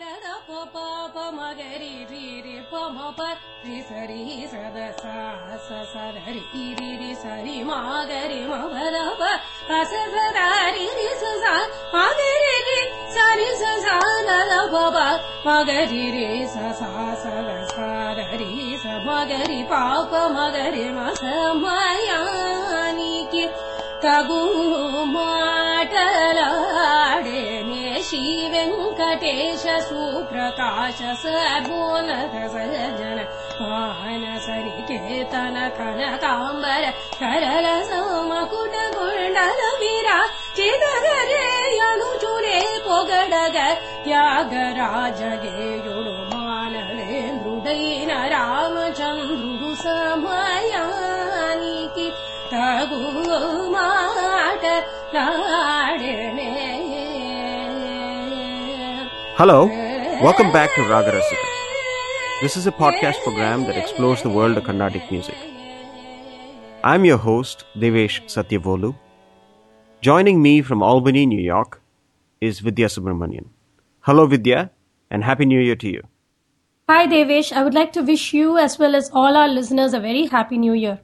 र पाप मगरि पि सरि सद सरीरि सरि मगरि मस सरा रीरि ससा मगरि सरी सस न बाबा मगरी ससा सरी स मगरी पाप मगरी समाया गु माठ रा श्रीवेङ्कटेश सुप्रकाश बोलत सजन मानस निकेतन कनकाम्बर करल समकुट खन काम्बर कर अनुचुरे पोगडग त्याग राजगे मानरे हृदयेन रामचन्द्रुः समाया Hello, welcome back to Raga Rasika. This is a podcast program that explores the world of Carnatic music. I'm your host, Devesh Satyavolu. Joining me from Albany, New York, is Vidya Subramanian. Hello, Vidya, and Happy New Year to you. Hi, Devesh. I would like to wish you as well as all our listeners a very happy new year.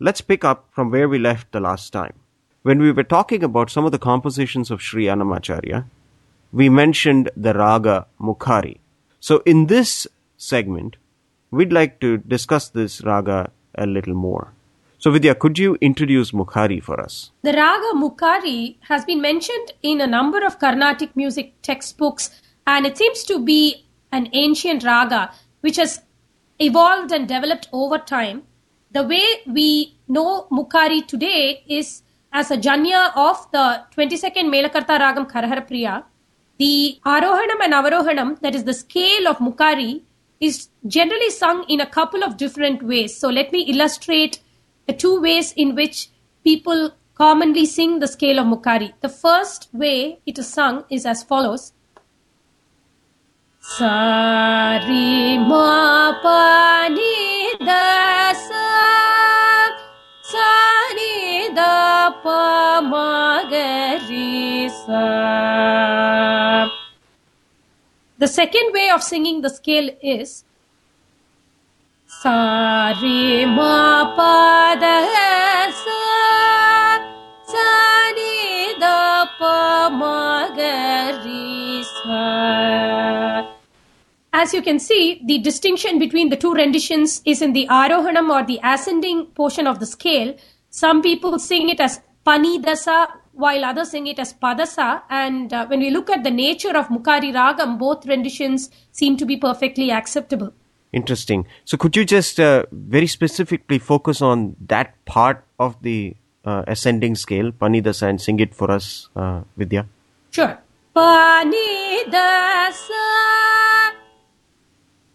Let's pick up from where we left the last time. When we were talking about some of the compositions of Sri Annamacharya, we mentioned the raga Mukhari. So in this segment, we'd like to discuss this raga a little more. So Vidya, could you introduce Mukhari for us? The Raga Mukhari has been mentioned in a number of Carnatic music textbooks, and it seems to be an ancient raga which has evolved and developed over time. The way we know Mukhari today is as a janya of the 22nd Melakarta Ragam Karahara Priya. The Arohanam and Avarohanam, that is the scale of Mukhari, is generally sung in a couple of different ways. So let me illustrate the two ways in which people commonly sing the scale of Mukhari. The first way it is sung is as follows. Sa ma pa ni da sa The second way of singing the scale is sa re ma pa da sa sa ni da pa ma ga ri sa. As you can see, the distinction between the two renditions is in the arohanam or the ascending portion of the scale. Some people sing it as panidasa, while others sing it as padasa. And uh, when we look at the nature of Mukhari Ragam, both renditions seem to be perfectly acceptable. Interesting. So could you just uh, very specifically focus on that part of the uh, ascending scale, Panidasa, and sing it for us, uh, Vidya? Sure. Panidasa,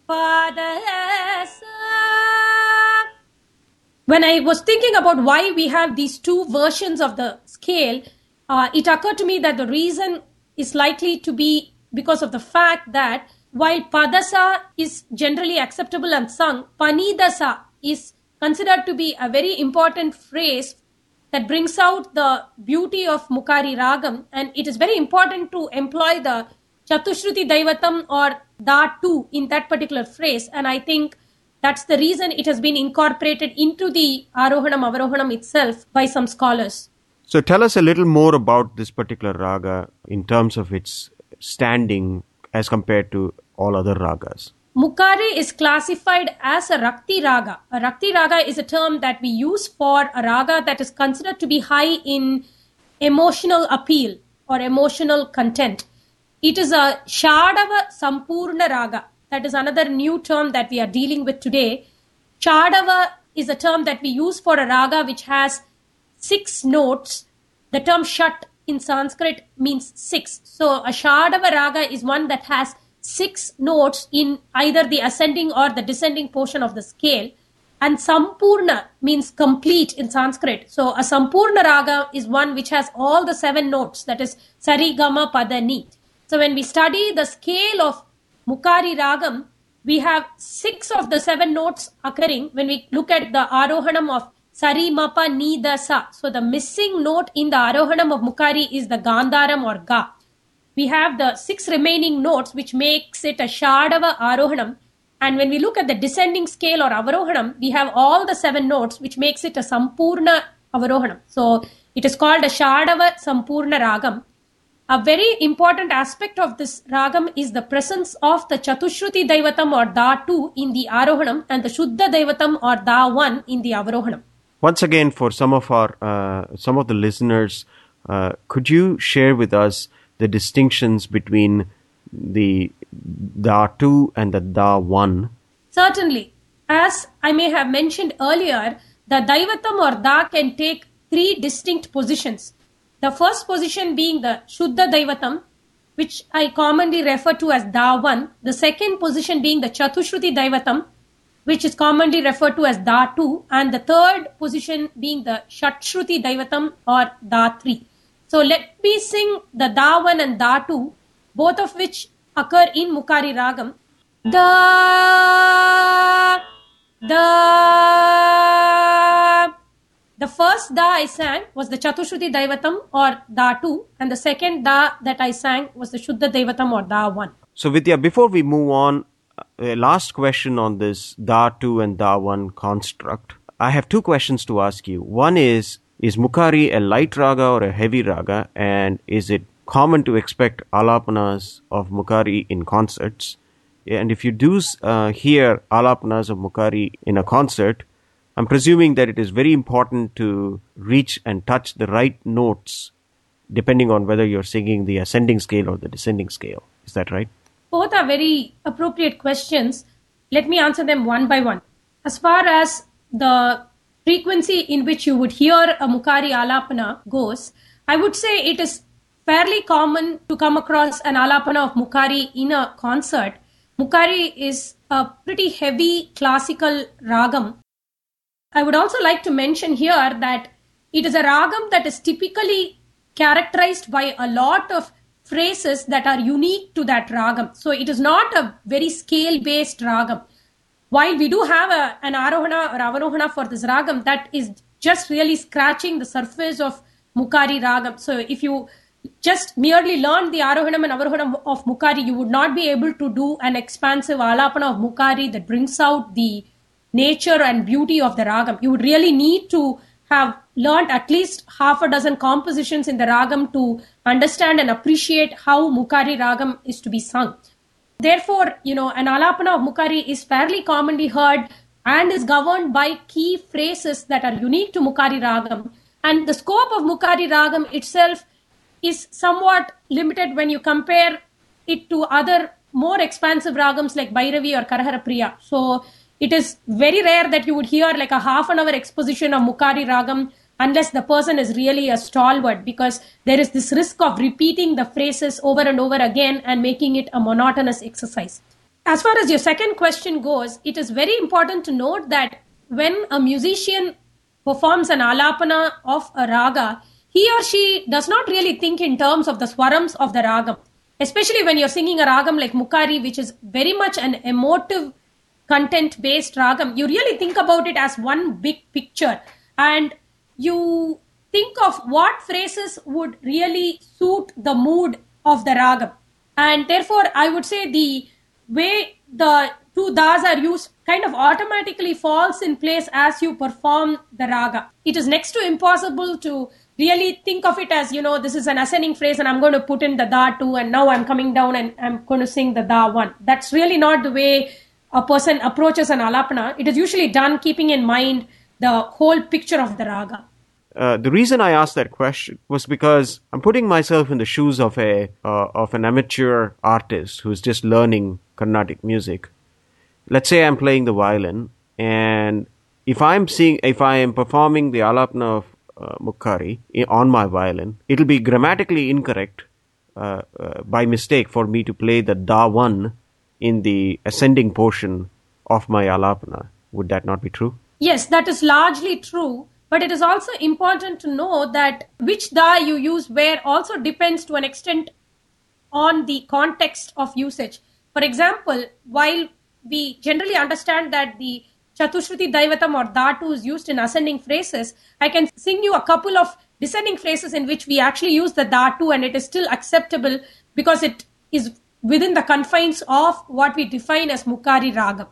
padasa. When I was thinking about why we have these two versions of the scale, uh, it occurred to me that the reason is likely to be because of the fact that while padasa is generally acceptable and sung, panidasa is considered to be a very important phrase that brings out the beauty of Mukhari Ragam, and it is very important to employ the Chatushruti Daivatam or Da2 in that particular phrase, and I think that's the reason it has been incorporated into the Arohanam Avarohanam itself by some scholars. So tell us a little more about this particular raga in terms of its standing as compared to all other ragas. Mukhari is classified as a Rakti Raga. A Rakti Raga is a term that we use for a raga that is considered to be high in emotional appeal or emotional content. It is a Shadava Sampurna Raga. That is another new term that we are dealing with today. Shadava is a term that we use for a raga which has six notes. The term Shat in Sanskrit means six. So a Shadava Raga is one that has six notes in either the ascending or the descending portion of the scale. And Sampurna means complete in Sanskrit. So a Sampurna Raga is one which has all the seven notes, that is Sari, Gama, Pada, Ni. So when we study the scale of Mukhari Ragam, we have six of the seven notes occurring when we look at the Arohanam of Sari, Mapa, Ni. So the missing note in the Arohanam of Mukhari is the Gandharam or Ga. we have the six remaining notes, which makes it a Shadava Arohanam. And when we look at the descending scale or Avarohanam, we have all the seven notes, which makes it a Sampurna Avarohanam. So it is called a Shadava Sampurna Ragam. A very important aspect of this ragam is the presence of the Chatushruti Daivatam or Da2 in the Arohanam and the Shuddha Daivatam or Da1 in the Avarohanam. Once again, for some of our uh, some of the listeners, uh, could you share with us the distinctions between the Da two and the Da one? Certainly. As I may have mentioned earlier, the Daivatam or Da can take three distinct positions. The first position being the Shuddha Daivatam, which I commonly refer to as Da1. The second position being the Chatushruti Daivatam, which is commonly referred to as Da2. And the third position being the Shatshruti Daivatam or Da3. So let me sing the Da1 and Da2, both of which occur in Mukhari Ragam. Da, da. The first da I sang was the Chatushruti Daivatam or da 2, and the second da that I sang was the Shuddha Daivatam or da 1. So, Vidya, before we move on, a last question on this Da 2 and Da 1 construct. I have two questions to ask you. One is Is Mukhari a light raga or a heavy raga? And is it common to expect alapanas of Mukhari in concerts? And if you do uh, hear alapanas of Mukhari in a concert, I'm presuming that it is very important to reach and touch the right notes depending on whether you're singing the ascending scale or the descending scale. Is that right? Both are very appropriate questions. Let me answer them one by one. As far as the frequency in which you would hear a Mukhari Alapana goes, I would say it is fairly common to come across an Alapana of Mukhari in a concert. Mukhari is a pretty heavy classical ragam. I would also like to mention here that it is a ragam that is typically characterized by a lot of phrases that are unique to that ragam. So it is not a very scale based ragam. While we do have a, an arohana or avarohana for this ragam, that is just really scratching the surface of Mukhari ragam. So if you just merely learn the arohanam and avarohanam of Mukhari, you would not be able to do an expansive alapana of Mukhari that brings out the nature and beauty of the ragam. You would really need to have learned at least half a dozen compositions in the ragam to understand and appreciate how Mukhari ragam is to be sung. Therefore, you know, an alapana of Mukhari is fairly commonly heard and is governed by key phrases that are unique to Mukhari ragam. And the scope of Mukhari ragam itself is somewhat limited when you compare it to other more expansive ragams like Bhairavi or Karahara Priya. So it is very rare that you would hear like a half an hour exposition of Mukhari Ragam unless the person is really a stalwart because there is this risk of repeating the phrases over and over again and making it a monotonous exercise. As far as your second question goes, it is very important to note that when a musician performs an alapana of a raga, he or she does not really think in terms of the swarams of the ragam. Especially when you're singing a ragam like Mukhari, which is very much an emotive content based ragam, you really think about it as one big picture and you think of what phrases would really suit the mood of the ragam. And therefore, I would say the way the two das are used kind of automatically falls in place as you perform the raga. It is next to impossible to really think of it as, you know, this is an ascending phrase and I'm going to put in the da two and now I'm coming down and I'm going to sing the da one. That's really not the way a person approaches an alapana, it is usually done keeping in mind the whole picture of the raga. Uh, the reason I asked that question was because I'm putting myself in the shoes of a uh, of an amateur artist who's just learning Carnatic music. Let's say I'm playing the violin, and if I'm seeing if I am performing the alapna of uh, Mukhari on my violin, it'll be grammatically incorrect uh, uh, by mistake for me to play the da one in the ascending portion of my alapana. Would that not be true? Yes, that is largely true. But it is also important to know that which da you use where also depends to an extent on the context of usage. For example, while we generally understand that the Chatushruti Daivatam or Da2 is used in ascending phrases, I can sing you a couple of descending phrases in which we actually use the Da2 and it is still acceptable because it is within the confines of what we define as Mukhari Ragam.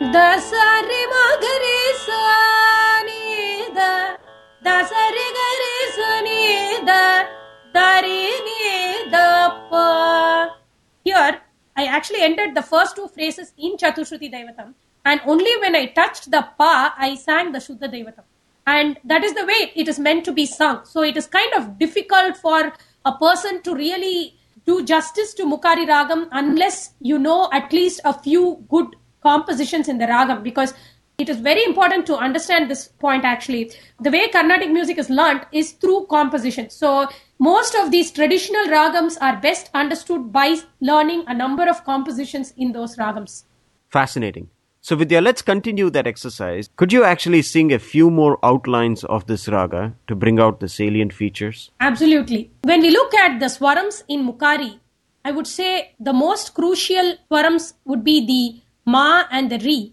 Dasari magari sani da dasari gari sani da dari ni da pa. Here, I actually entered the first two phrases in Chatushruti Daivatam, and only when I touched the pa, I sang the Shuddha Daivatam. And that is the way it is meant to be sung. So it is kind of difficult for a person to really do justice to Mukhari Ragam unless you know at least a few good compositions in the Ragam because it is very important to understand this point actually. The way Carnatic music is learnt is through composition. So most of these traditional Ragams are best understood by learning a number of compositions in those Ragams. Fascinating. So, Vidya, let's continue that exercise. Could you actually sing a few more outlines of this raga to bring out the salient features? Absolutely. When we look at the swarams in Mukhari, I would say the most crucial swarams would be the ma and the re.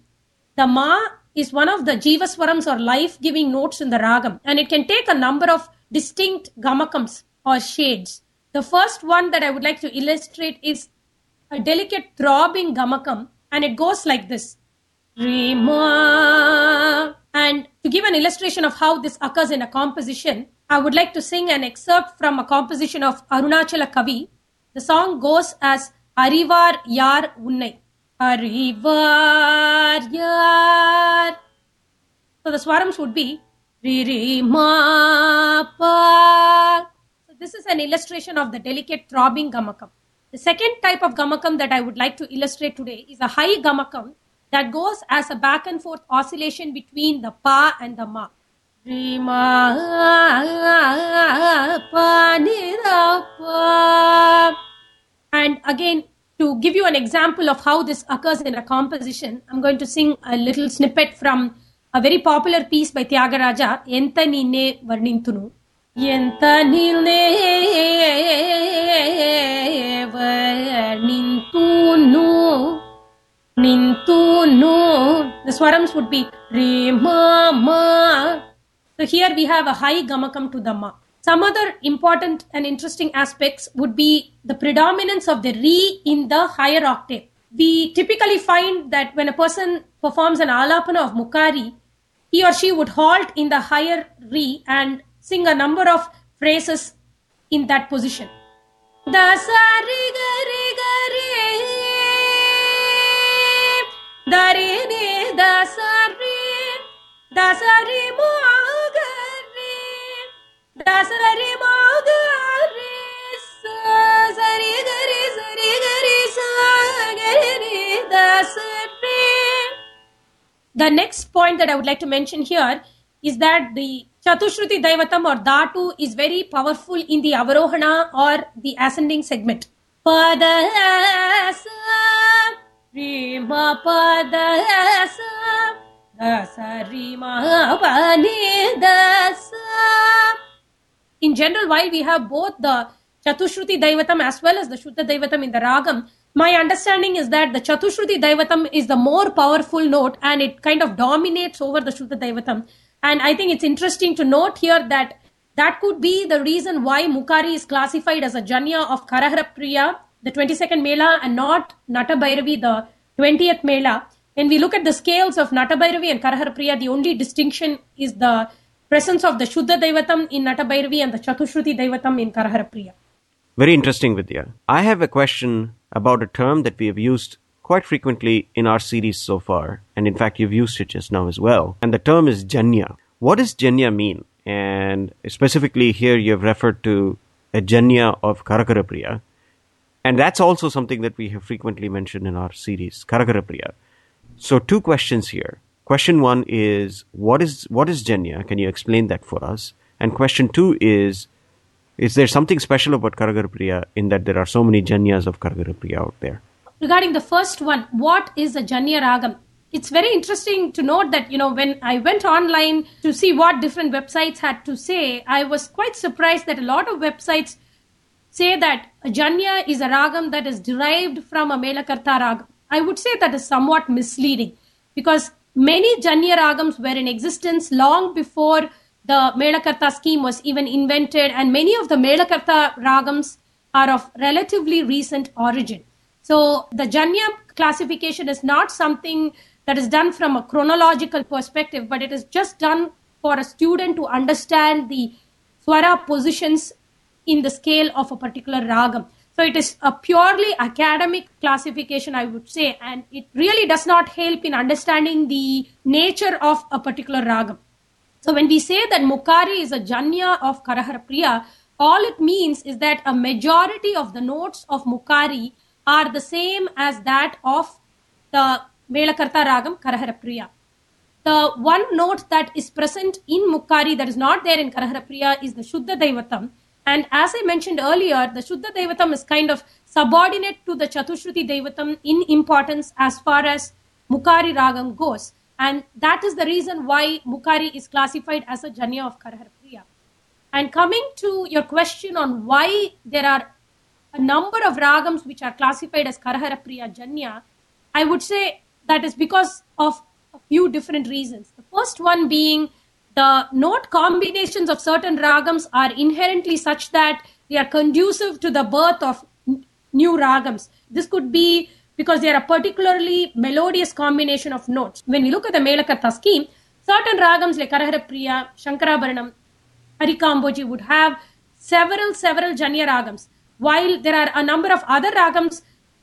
The ma is one of the jiva swarams or life giving notes in the ragam, and it can take a number of distinct gamakams or shades. The first one that I would like to illustrate is a delicate throbbing gamakam, and it goes like this. And to give an illustration of how this occurs in a composition, I would like to sing an excerpt from a composition of Arunachala Kavi. The song goes as Arivar Yar Unnai. Arivar Yar. So the swarams would be Ri Ri Ma Pa. So this is an illustration of the delicate throbbing gamakam. The second type of gamakam that I would like to illustrate today is a high gamakam that goes as a back and forth oscillation between the pa and the ma. And again, to give you an example of how this occurs in a composition, I'm going to sing a little snippet from a very popular piece by Tyagaraja, Enta Ninne Varnintunu. ಎಂತ ನಿಲ್ಲೇವ ನಿಂತು swarams would be re ma ma. So here we have a high gamakam to the ma some other important and interesting aspects would be the predominance of the re in the higher octave. We typically find that when a person performs an alapana of mukhari he or she would halt in the higher re and sing a number of phrases in that position. Ri the next point that I would like to mention here is that the Chatushruti Daivatam or Da2 is very powerful in the Avarohana or the ascending segment. Padasa, Dasa Rima Pani Dasa. In general, while we have both the Chatushruti Daivatam as well as the Shuddha Daivatam in the Ragam, my understanding is that the Chatushruti Daivatam is the more powerful note and it kind of dominates over the Shuddha Daivatam. And I think it's interesting to note here that that could be the reason why Mukhari is classified as a Janya of Karahara Priya, the 22nd Mela, and not Nata Bhairavi, the 20th Mela. When we look at the scales of Nata Bhairavi and Karahara Priya, the only distinction is the presence of the Shuddha Daivatam in Nata Bhairavi and the Chatushruti Daivatam in Karahara Priya. Very interesting, Vidya. I have a question about a term that we have used quite frequently in our series so far, and in fact, you've used it just now as well. And the term is Janya. What does Janya mean? And specifically, here you have referred to a Janya of Karaharapriya. And that's also something that we have frequently mentioned in our series, Karaharapriya. So, two questions here. Question one is what is what is Janya? Can you explain that for us? And question two is is there something special about Karaharapriya in that there are so many Janyas of Karaharapriya out there? Regarding the first one, what is a Janya Ragam? It's very interesting to note that, you know, when I went online to see what different websites had to say, I was quite surprised that a lot of websites say that Janya is a Ragam that is derived from a Melakarta Ragam. I would say that is somewhat misleading because many Janya Ragams were in existence long before the Melakarta scheme was even invented, and many of the Melakarta ragams are of relatively recent origin. So the Janya classification is not something that is done from a chronological perspective, but it is just done for a student to understand the swara positions in the scale of a particular ragam. So it is a purely academic classification, I would say, and it really does not help in understanding the nature of a particular ragam. So when we say that Mukhari is a janya of Karahara Priya, all it means is that a majority of the notes of Mukhari are the same as that of the Melakarta Ragam Karahara Priya. The one note that is present in Mukhari that is not there in Karahara Priya is the Shuddha Daivatam. And as I mentioned earlier, the Shuddha Daivatam is kind of subordinate to the Chatushruti Daivatam in importance as far as Mukhari Ragam goes. And that is the reason why Mukhari is classified as a Janya of Karahara Priya. And coming to your question on why there are a number of ragams which are classified as Karahara Priya Janya, I would say that is because of a few different reasons. The first one being the note combinations of certain ragams are inherently such that they are conducive to the birth of n- new ragams. This could be because they are a particularly melodious combination of notes. When we look at the Melakarta scheme, certain ragams like Karahara Priya, Shankarabharanam, Harikamboji would have several, several Janya ragams, while there are a number of other ragams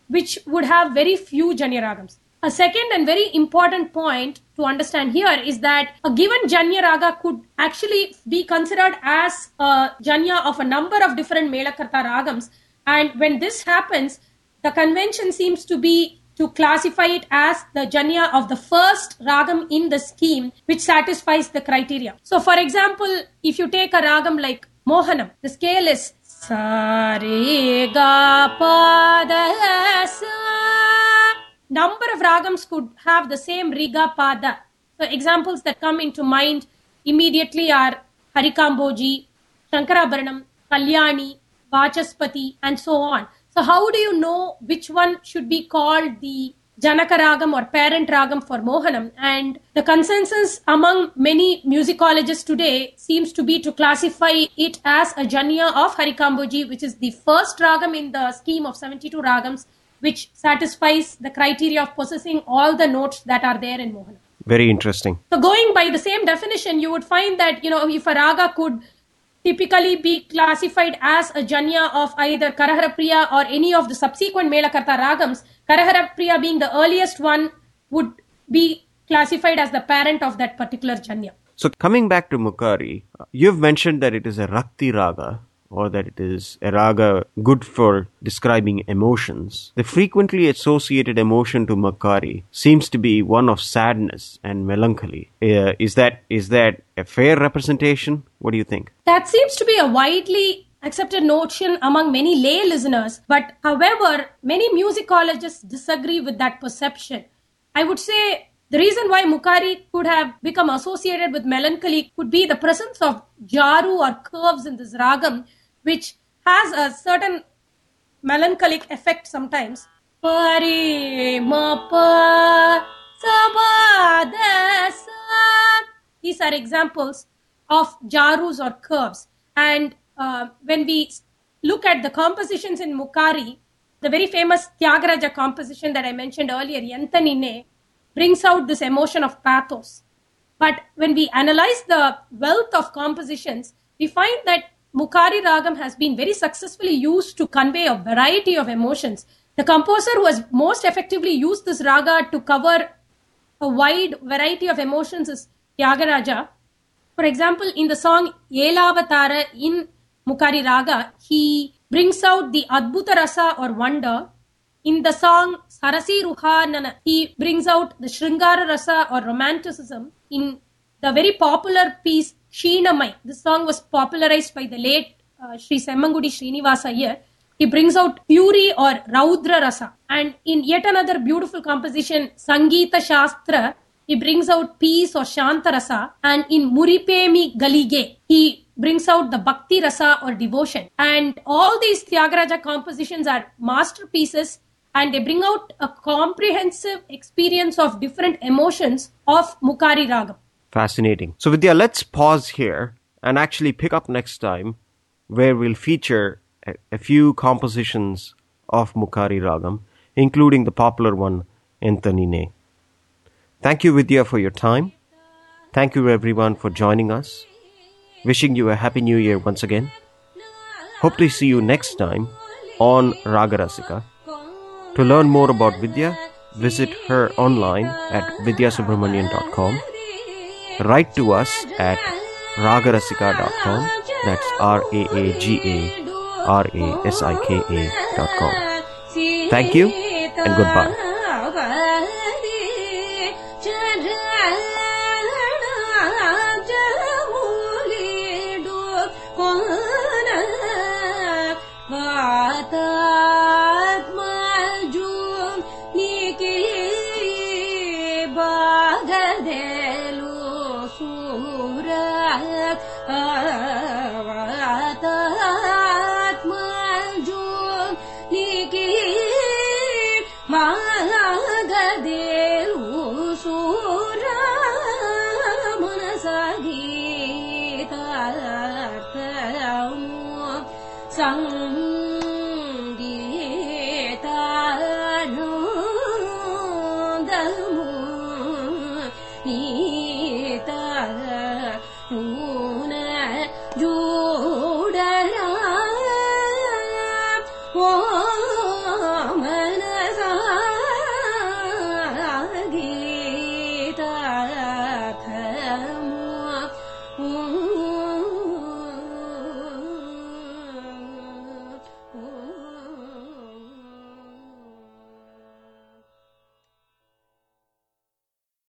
which would have very few Janya ragams. A second and very important point to understand here is that a given Janya raga could actually be considered as a Janya of a number of different Melakarta ragams. And when this happens, the convention seems to be to classify it as the Janya of the first ragam in the scheme, which satisfies the criteria. So, for example, if you take a ragam like Mohanam, the scale is Sa re ga number of ragams could have the same riga pada. So examples that come into mind immediately are Harikamboji, Shankarabharanam, Kalyani, Vachaspati, and so on. So how do you know which one should be called the Janaka Ragam or parent Ragam for Mohanam? And the consensus among many musicologists today seems to be to classify it as a Janya of Harikamboji, which is the first Ragam in the scheme of 72 Ragams which satisfies the criteria of possessing all the notes that are there in Mohana. Very interesting. So, going by the same definition, you would find that you know if a raga could typically be classified as a janya of either Karahara Priya or any of the subsequent Melakarta ragams, Karahara Priya being the earliest one would be classified as the parent of that particular janya. So coming back to Mukhari, you've mentioned that it is a Rakti Raga or that it is a raga good for describing emotions. The frequently associated emotion to Mukhari seems to be one of sadness and melancholy. Uh, is that is that a fair representation? What do you think? That seems to be a widely accepted notion among many lay listeners, but however, many musicologists disagree with that perception. I would say the reason why Mukhari could have become associated with melancholy could be the presence of jaru or curves in this ragam, which has a certain melancholic effect sometimes. These are examples of jarus or curves. And uh, when we look at the compositions in Mukhari, the very famous Tyagaraja composition that I mentioned earlier, Enta Ninne, brings out this emotion of pathos. But when we analyze the wealth of compositions, we find that Mukhari Ragam has been very successfully used to convey a variety of emotions. The composer who has most effectively used this raga to cover a wide variety of emotions is Tyagaraja. For example, in the song Yelavatara in Mukhari Raga, he brings out the Adbhuta Rasa or wonder. In the song Sarasi Ruhanana, he brings out the Shringara Rasa or romanticism. In the very popular piece Kshinamai, this song was popularized by the late uh, Sri Semmangudi Srinivasa Iyer. He brings out fury or Raudra Rasa. And in yet another beautiful composition, Sangeeta Shastra, he brings out peace or Shanta Rasa. And in Muripemi Galige, he brings out the Bhakti Rasa or devotion. And all these Tyagaraja compositions are masterpieces and they bring out a comprehensive experience of different emotions of Mukhari Ragam. Fascinating. So Vidya, let's pause here and actually pick up next time where we'll feature a, a few compositions of Mukhari Ragam, including the popular one Enta Ninne. Thank you, Vidya, for your time. Thank you, everyone, for joining us. Wishing you a happy new year once again. Hope to see you next time on Ragarasika. To learn more about Vidya, visit her online at vidyasubramanian.com. Write to us at ragarasika.com. That's R A A G A R A S I K A.com. Thank you and goodbye. You